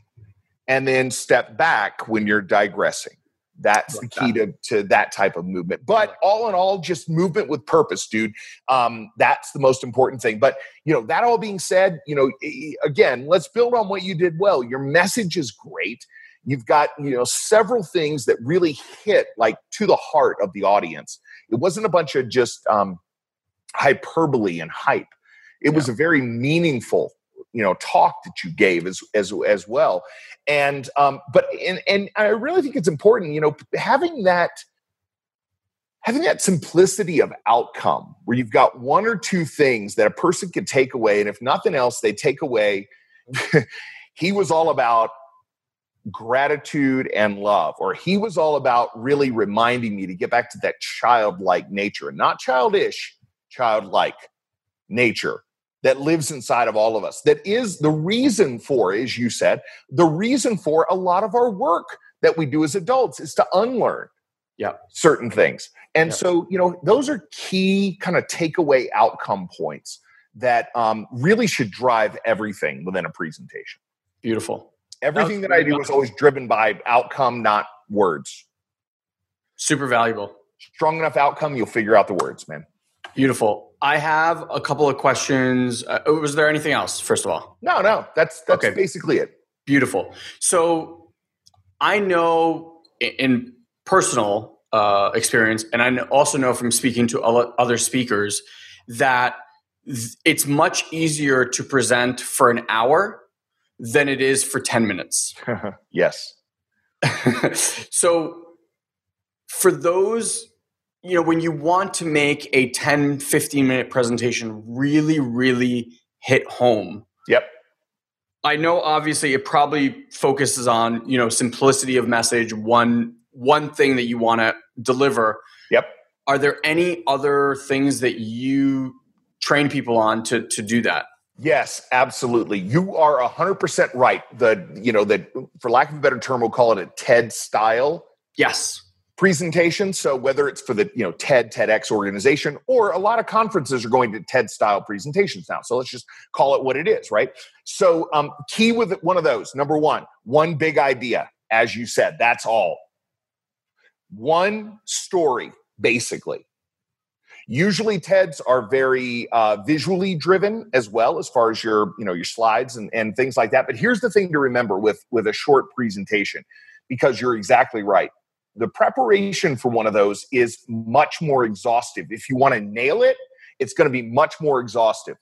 and then step back when you're digressing. That's the key to, to that type of movement. But all in all, just movement with purpose, dude. Um, that's the most important thing. But you know, that all being said, you know, again, let's build on what you did well. Your message is great. You've got, you know, several things that really hit like to the heart of the audience. It wasn't a bunch of just um, hyperbole and hype. It was a very meaningful, you know, talk that you gave as as as well. And um, but and and I really think it's important, you know, having that having that simplicity of outcome where you've got one or two things that a person can take away and if nothing else they take away he was all about gratitude and love or he was all about really reminding me to get back to that childlike nature not childish childlike nature that lives inside of all of us that is the reason for as you said the reason for a lot of our work that we do as adults is to unlearn Yeah. certain things and Yeah. so you know those are key kind of takeaway outcome points that um, really should drive everything within a presentation Beautiful. Everything that, that I do is always driven by outcome, not words. Super valuable. Strong enough outcome, you'll figure out the words, man. Beautiful. I have a couple of questions. Uh, was there anything else? First of all, no, no. That's that's okay. basically it. Beautiful. So I know in personal uh, experience, and I also know from speaking to other speakers that it's much easier to present for an hour than it is for 10 minutes. yes. so for those you know when you want to make a 10 15 minute presentation really really hit home yep i know obviously it probably focuses on you know simplicity of message one one thing that you want to deliver yep are there any other things that you train people on to to do that Yes, absolutely. You are 100% right. The, you know, that for lack of a better term, we'll call it a TED style. Yes. Presentation. So whether it's for the, you know, TED, TEDx organization, or a lot of conferences are going to TED style presentations now. So let's just call it what it is, right? So um, key with one of those, number one, one big idea, as you said, that's all. One story, basically Usually TEDs are very uh, visually driven as well, as far as your you know your slides and, and things like that. But here's the thing to remember with with a short presentation, because you're exactly right. The preparation for one of those is much more exhaustive. If you want to nail it, it's going to be much more exhaustive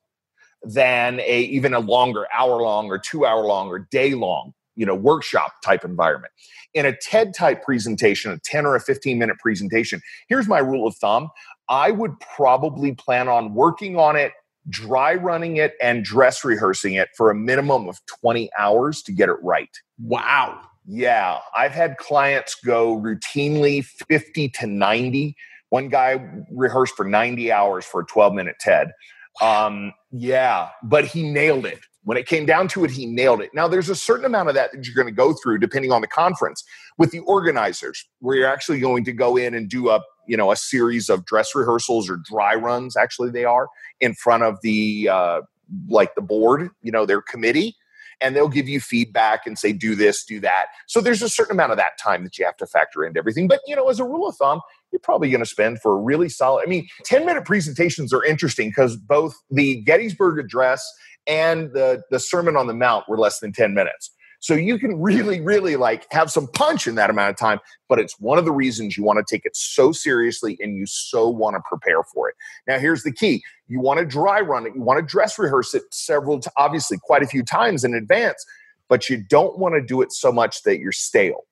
than a even a longer hour long or two hour long or day long you know workshop type environment in a ted type presentation a 10 or a 15 minute presentation here's my rule of thumb I would probably plan on working on it, dry running it, and dress rehearsing it for a minimum of 20 hours to get it right. Wow. Yeah. I've had clients go routinely 50 to 90. One guy rehearsed for 90 hours for a 12 minute TED. Um, yeah, but he nailed it. When it came down to it, he nailed it. Now, there's a certain amount of that that you're going to go through depending on the conference with the organizers, where you're actually going to go in and do a you know a series of dress rehearsals or dry runs. Actually, they are in front of the uh, like the board, you know, their committee, and they'll give you feedback and say do this, do that. So there's a certain amount of that time that you have to factor into everything. But you know, as a rule of thumb, you're probably going to spend for a really solid. I mean, 10 minute presentations are interesting because both the Gettysburg Address and the, the Sermon on the Mount were less than 10 minutes. So you can really, really like have some punch in that amount of time, but it's one of the reasons you want to take it so seriously and you so want to prepare for it. Now, here's the key you want to dry run it, you want to dress rehearse it several, t- obviously, quite a few times in advance, but you don't want to do it so much that you're stale.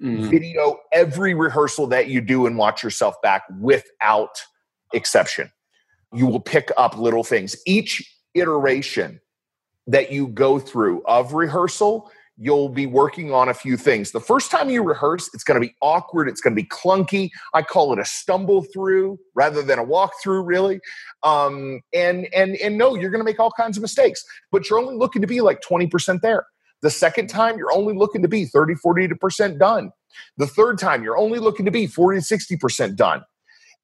Mm-hmm. Video every rehearsal that you do and watch yourself back without exception. You will pick up little things. Each iteration that you go through of rehearsal, you'll be working on a few things. The first time you rehearse, it's going to be awkward, it's going to be clunky. I call it a stumble through rather than a walk through, really. Um, and and and no, you're going to make all kinds of mistakes, but you're only looking to be like 20% there. The second time, you're only looking to be 30, 40% done. The third time, you're only looking to be 40 to 60% done.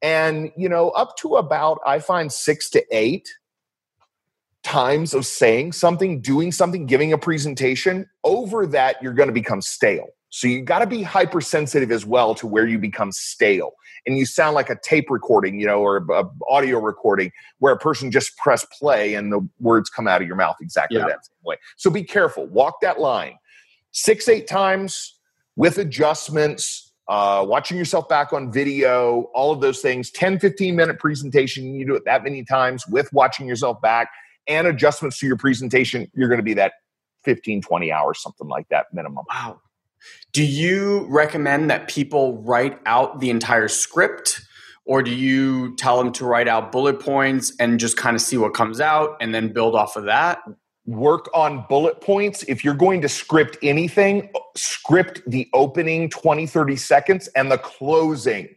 And, you know, up to about, I find six to eight times of saying something, doing something, giving a presentation, over that, you're going to become stale. So you got to be hypersensitive as well to where you become stale and you sound like a tape recording, you know, or a, audio recording where a person just press play and the words come out of your mouth exactly yeah. that same way. So be careful. Walk that line. Six, eight times with adjustments, uh, watching yourself back on video, all of those things. 10, 15 minute presentation. You do it that many times with watching yourself back and adjustments to your presentation, you're going to be that 15, 20 hours, something like that minimum. Wow. Do you recommend that people write out the entire script? Or do you tell them to write out bullet points and just kind of see what comes out and then build off of that? Work on bullet points. If you're going to script anything, script the opening 20, 30 seconds and the closing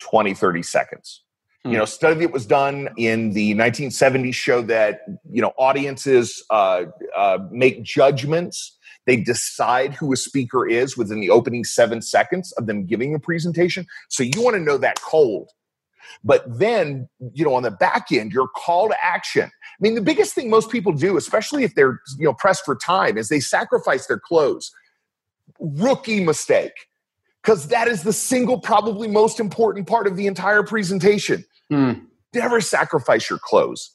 20, 30 seconds. You know, study that was done in the 1970s showed that you know audiences uh, uh, make judgments. They decide who a speaker is within the opening seven seconds of them giving a presentation. So you want to know that cold. But then, you know, on the back end, your call to action. I mean, the biggest thing most people do, especially if they're, you know, pressed for time, is they sacrifice their close. Rookie mistake. Because that is the single, probably most important part of the entire presentation. Hmm. Never sacrifice your close.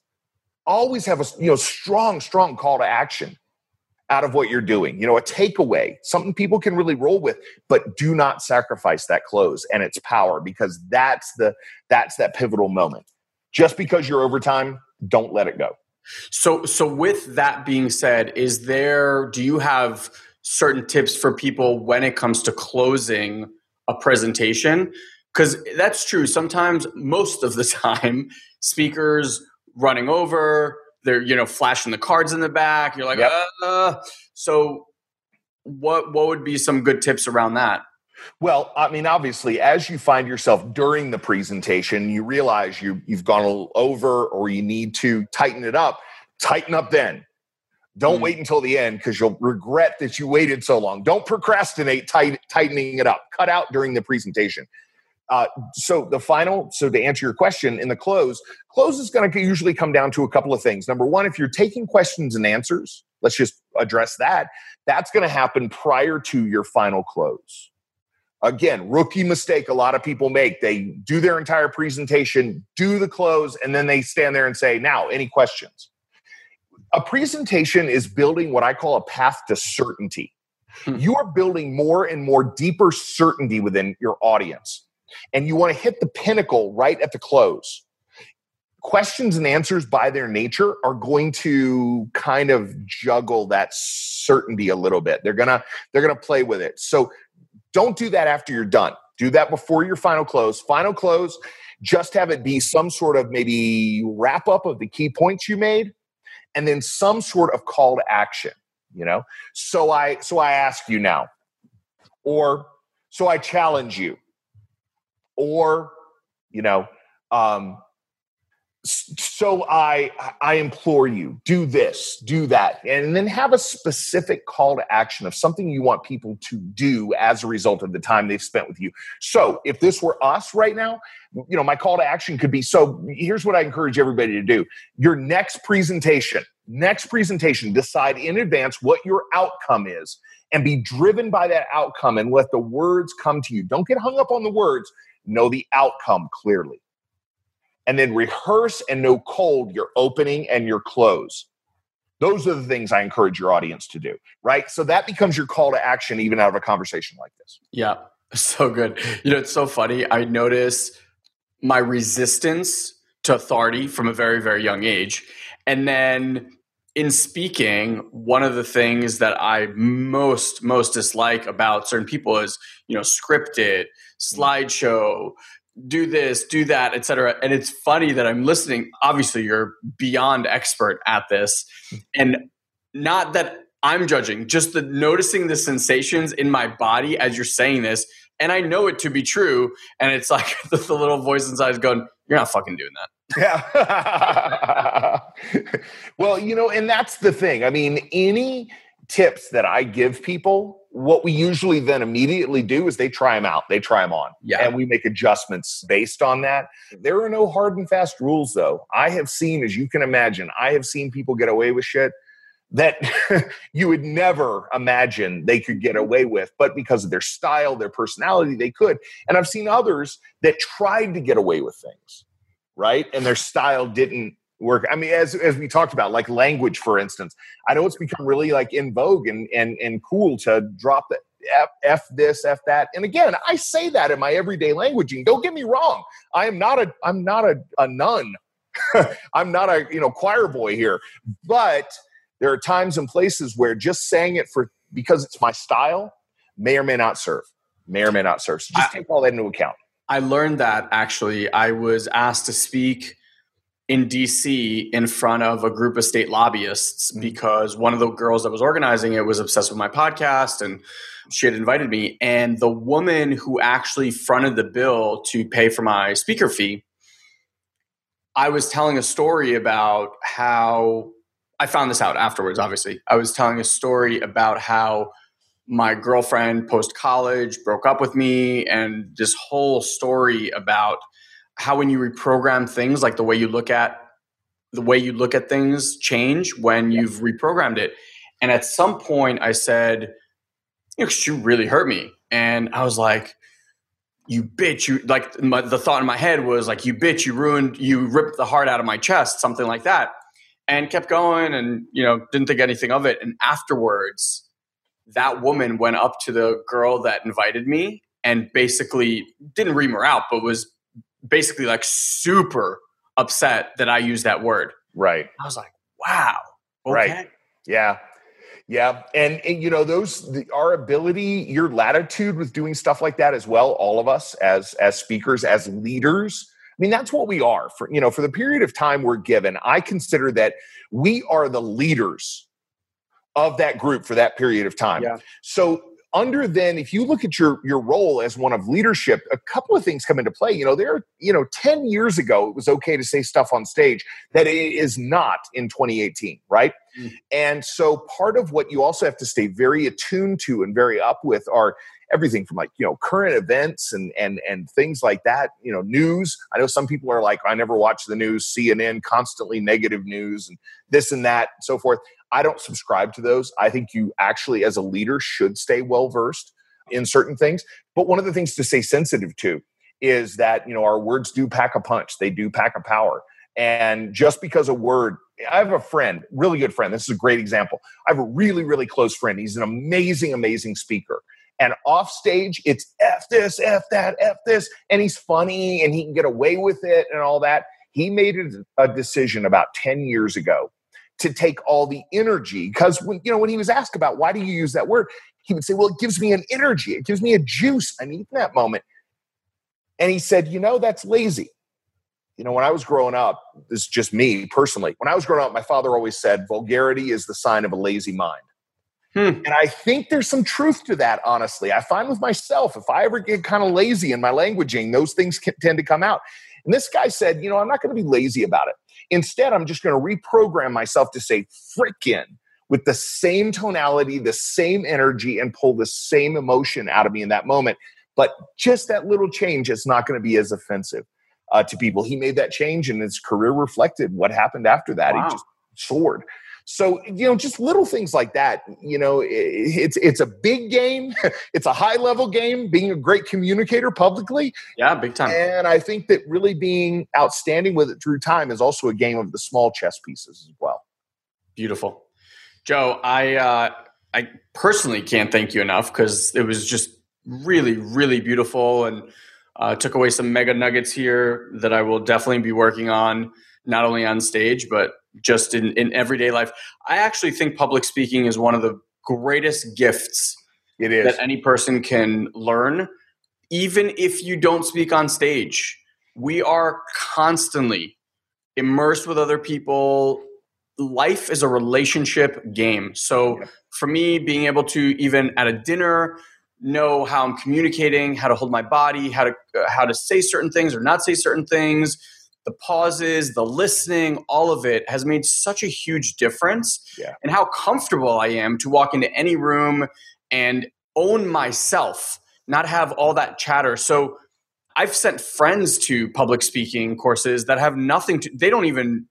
Always have a you know strong, strong call to action out of what you're doing. You know, a takeaway, something people can really roll with, but do not sacrifice that close and its power because that's the that's that pivotal moment. Just because you're overtime, don't let it go. So so with that being said, is there do you have certain tips for people when it comes to closing a presentation? Cuz that's true. Sometimes most of the time speakers running over, they're you know flashing the cards in the back. You're like, yep. uh, so what what would be some good tips around that? Well, I mean, obviously, as you find yourself during the presentation, you realize you you've gone a little over, or you need to tighten it up. Tighten up then. Don't mm. wait until the end because you'll regret that you waited so long. Don't procrastinate tight, tightening it up. Cut out during the presentation. Uh, so the final, so to answer your question in the close, close is going to usually come down to a couple of things. Number one, if you're taking questions and answers, let's just address that. That's going to happen prior to your final close. Again, rookie mistake a lot of people make. They do their entire presentation, do the close, and then they stand there and say, Now, any questions? A presentation is building what I call a path to certainty. Hmm. You are building more and more deeper certainty within your audience and you want to hit the pinnacle right at the close. Questions and answers by their nature are going to kind of juggle that certainty a little bit. They're gonna they're gonna play with it. So don't do that after you're done. Do that before your final close. Final close, just have it be some sort of maybe wrap up of the key points you made, and then some sort of call to action. You know, so I so I ask you now, or so I challenge you or you know um, so i i implore you do this do that and then have a specific call to action of something you want people to do as a result of the time they've spent with you. So if this were us right now you know my call to action could be so here's what i encourage everybody to do. Your next presentation next presentation decide in advance what your outcome is and be driven by that outcome and let the words come to you. Don't get hung up on the words know the outcome clearly. And then rehearse and know cold your opening and your close. Those are the things I encourage your audience to do, right? So that becomes your call to action, even out of a conversation like this. Yeah, so good. You know, it's so funny. I notice my resistance to authority from a very, very young age. And then in speaking, one of the things that I most most dislike about certain people is, you know, scripted, slideshow, do this, do that, etc. And it's funny that I'm listening. Obviously, you're beyond expert at this, and not that I'm judging, just the noticing the sensations in my body as you're saying this, and I know it to be true. And it's like the, little voice inside is going, "You're not fucking doing that." Yeah. well, you know, and that's the thing. I mean, any tips that I give people, what we usually then immediately do is they try them out, they try them on, yeah. and we make adjustments based on that. There are no hard and fast rules, though. I have seen, as you can imagine, I have seen people get away with shit that you would never imagine they could get mm-hmm. away with, but because of their style, their personality, they could. And I've seen others that tried to get away with things right? And their style didn't work. I mean, as as we talked about, like language, for instance, I know it's become really like in vogue and and and cool to drop the F, F this, F that. And again, I say that in my everyday language. And don't get me wrong, I am not a I'm not a, a nun. I'm not a you know choir boy here, but there are times and places where just saying it for because it's my style may or may not serve. May or may not serve. So just I, take all that into account. I learned that actually. I was asked to speak in DC in front of a group of state lobbyists mm-hmm. because one of the girls that was organizing it was obsessed with my podcast and she had invited me. And the woman who actually fronted the bill to pay for my speaker fee, I was telling a story about how I found this out afterwards, obviously. I was telling a story about how my girlfriend post college broke up with me and this whole story about how when you reprogram things, like the way you look at the way you look at things change when you've reprogrammed it. And at some point, I said, you know, you really hurt me. And I was like, you bitch, you like my, the thought in my head was like, you bitch, you ruined, you ripped the heart out of my chest, something like that. And kept going and, you know, didn't think anything of it. And afterwards, that woman went up to the girl that invited me and basically didn't ream her out, but was basically like super upset that I used that word. Right. I was like, wow. Okay. Right. Yeah. Yeah, and, and, you know those the, our ability, your latitude with doing stuff like that as well. All of us as as speakers, as leaders. I mean, that's what we are for you know for the period of time we're given. I consider that we are the leaders of that group for that period of time. Yeah. So under then if you look at your your role as one of leadership a couple of things come into play. You know there you know 10 years ago it was okay to say stuff on stage that it is not in 2018 right? Mm. and so part of what you also have to stay very attuned to and very up with are everything from like you know current events and and and things like that you know news. I know some people are like i never watch the news cnn constantly negative news and this and that and so forth I don't subscribe to those. I think you actually, as a leader, should stay well versed in certain things. But one of the things to stay sensitive to is that, you know, our words do pack a punch, they do pack a power. And just because a word, I have a friend, really good friend. This is a great example. I have a really, really close friend. He's an amazing, amazing speaker. And off stage, it's F this, F that, F this. And he's funny and he can get away with it and all that. He made a decision about 10 years ago to take all the energy because when you know when he was asked about why do you use that word he would say well it gives me an energy. It gives me a juice. I need in that moment. And he said you know that's lazy. You know when i was growing up this is just me personally when i was growing up my father always said vulgarity is the sign of a lazy mind. Hmm. and i think there's some truth to that honestly. I find with myself if i ever get kind of lazy in my languaging those things tend to come out. And this guy said you know i'm not going to be lazy about it Instead, I'm just going to reprogram myself to say frickin' with the same tonality, the same energy, and pull the same emotion out of me in that moment. But just that little change, it's not going to be as offensive uh, to people. He made that change, and his career reflected what happened after that. Wow. He just soared. So you know, just little things like that. You know, it's it's a big game. it's a high level game. Being a great communicator publicly, yeah, big time. And I think that really being outstanding with it through time is also a game of the small chess pieces as well. Beautiful, Joe. I uh, I personally can't thank you enough because it was just really really beautiful and uh, took away some mega nuggets here that I will definitely be working on not only on stage but just in, in everyday life. I actually think public speaking is one of the greatest gifts it is. that any person can learn, even if you don't speak on stage. We are constantly immersed with other people. Life is a relationship game. So yeah. for me, being able to even at a dinner know how I'm communicating, how to hold my body, how to uh, how to say certain things or not say certain things, the pauses, the listening, all of it has made such a huge difference. Yeah. And how comfortable I am to walk into any room and own myself, not have all that chatter. So I've sent friends to public speaking courses that have nothing to, they don't even,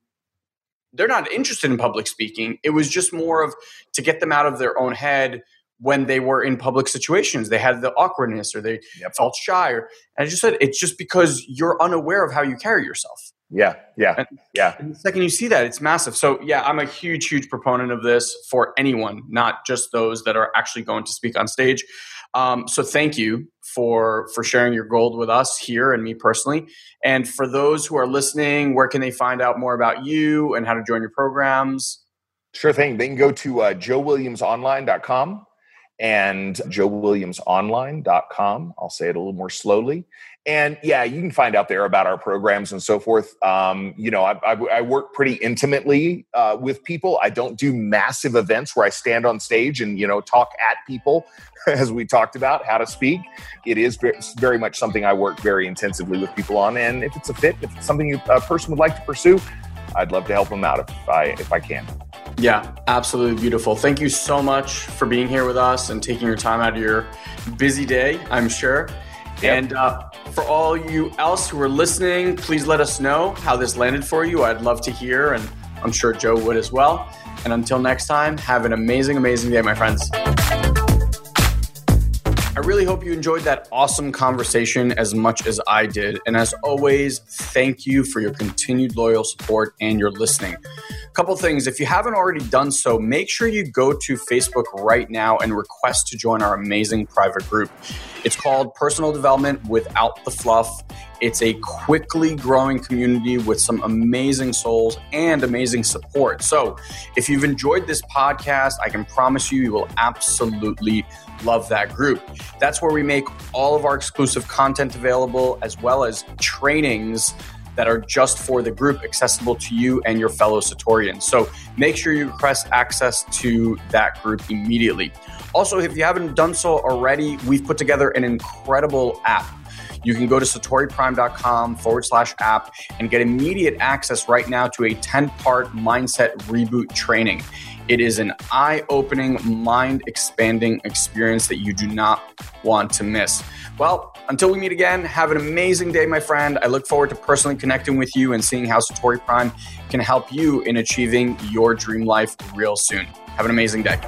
they're not interested in public speaking. It was just more of to get them out of their own head when they were in public situations. They had the awkwardness or they yep. felt shy. Or, and I just said, it's just because you're unaware of how you carry yourself. Yeah, yeah, and, yeah. And the second you see that, it's massive. So, yeah, I'm a huge, huge proponent of this for anyone, not just those that are actually going to speak on stage. Um, so, thank you for for sharing your gold with us here and me personally. And for those who are listening, where can they find out more about you and how to join your programs? Sure thing. They can go to uh, joewilliamsonline.com and joewilliamsonline.com. I'll say it a little more slowly. And yeah, you can find out there about our programs and so forth. Um, you know, I, I, I, work pretty intimately uh, with people. I don't do massive events where I stand on stage and, you know, talk at people, as we talked about, how to speak. It is very much something I work very intensively with people on. And if it's a fit, if it's something you, a person would like to pursue, I'd love to help them out if I, if I can. Yeah, absolutely beautiful. Thank you so much for being here with us and taking your time out of your busy day, I'm sure. Yep. And uh, for all you else who are listening, please let us know how this landed for you. I'd love to hear, and I'm sure Joe would as well. And until next time, have an amazing, amazing day, my friends. I really hope you enjoyed that awesome conversation as much as I did. And as always, thank you for your continued loyal support and your listening. Couple things. If you haven't already done so, make sure you go to Facebook right now and request to join our amazing private group. It's called Personal Development Without the Fluff. It's a quickly growing community with some amazing souls and amazing support. So, if you've enjoyed this podcast, I can promise you, you will absolutely love that group. That's where we make all of our exclusive content available, as well as trainings that are just for the group, accessible to you and your fellow Satorians. So make sure you request access to that group immediately. Also, if you haven't done so already, we've put together an incredible app. You can go to satoriprime.com forward slash app and get immediate access right now to a 10 part mindset reboot training. It is an eye opening, mind expanding experience that you do not want to miss. Well, until we meet again, have an amazing day, my friend. I look forward to personally connecting with you and seeing how Satori Prime can help you in achieving your dream life real soon. Have an amazing day.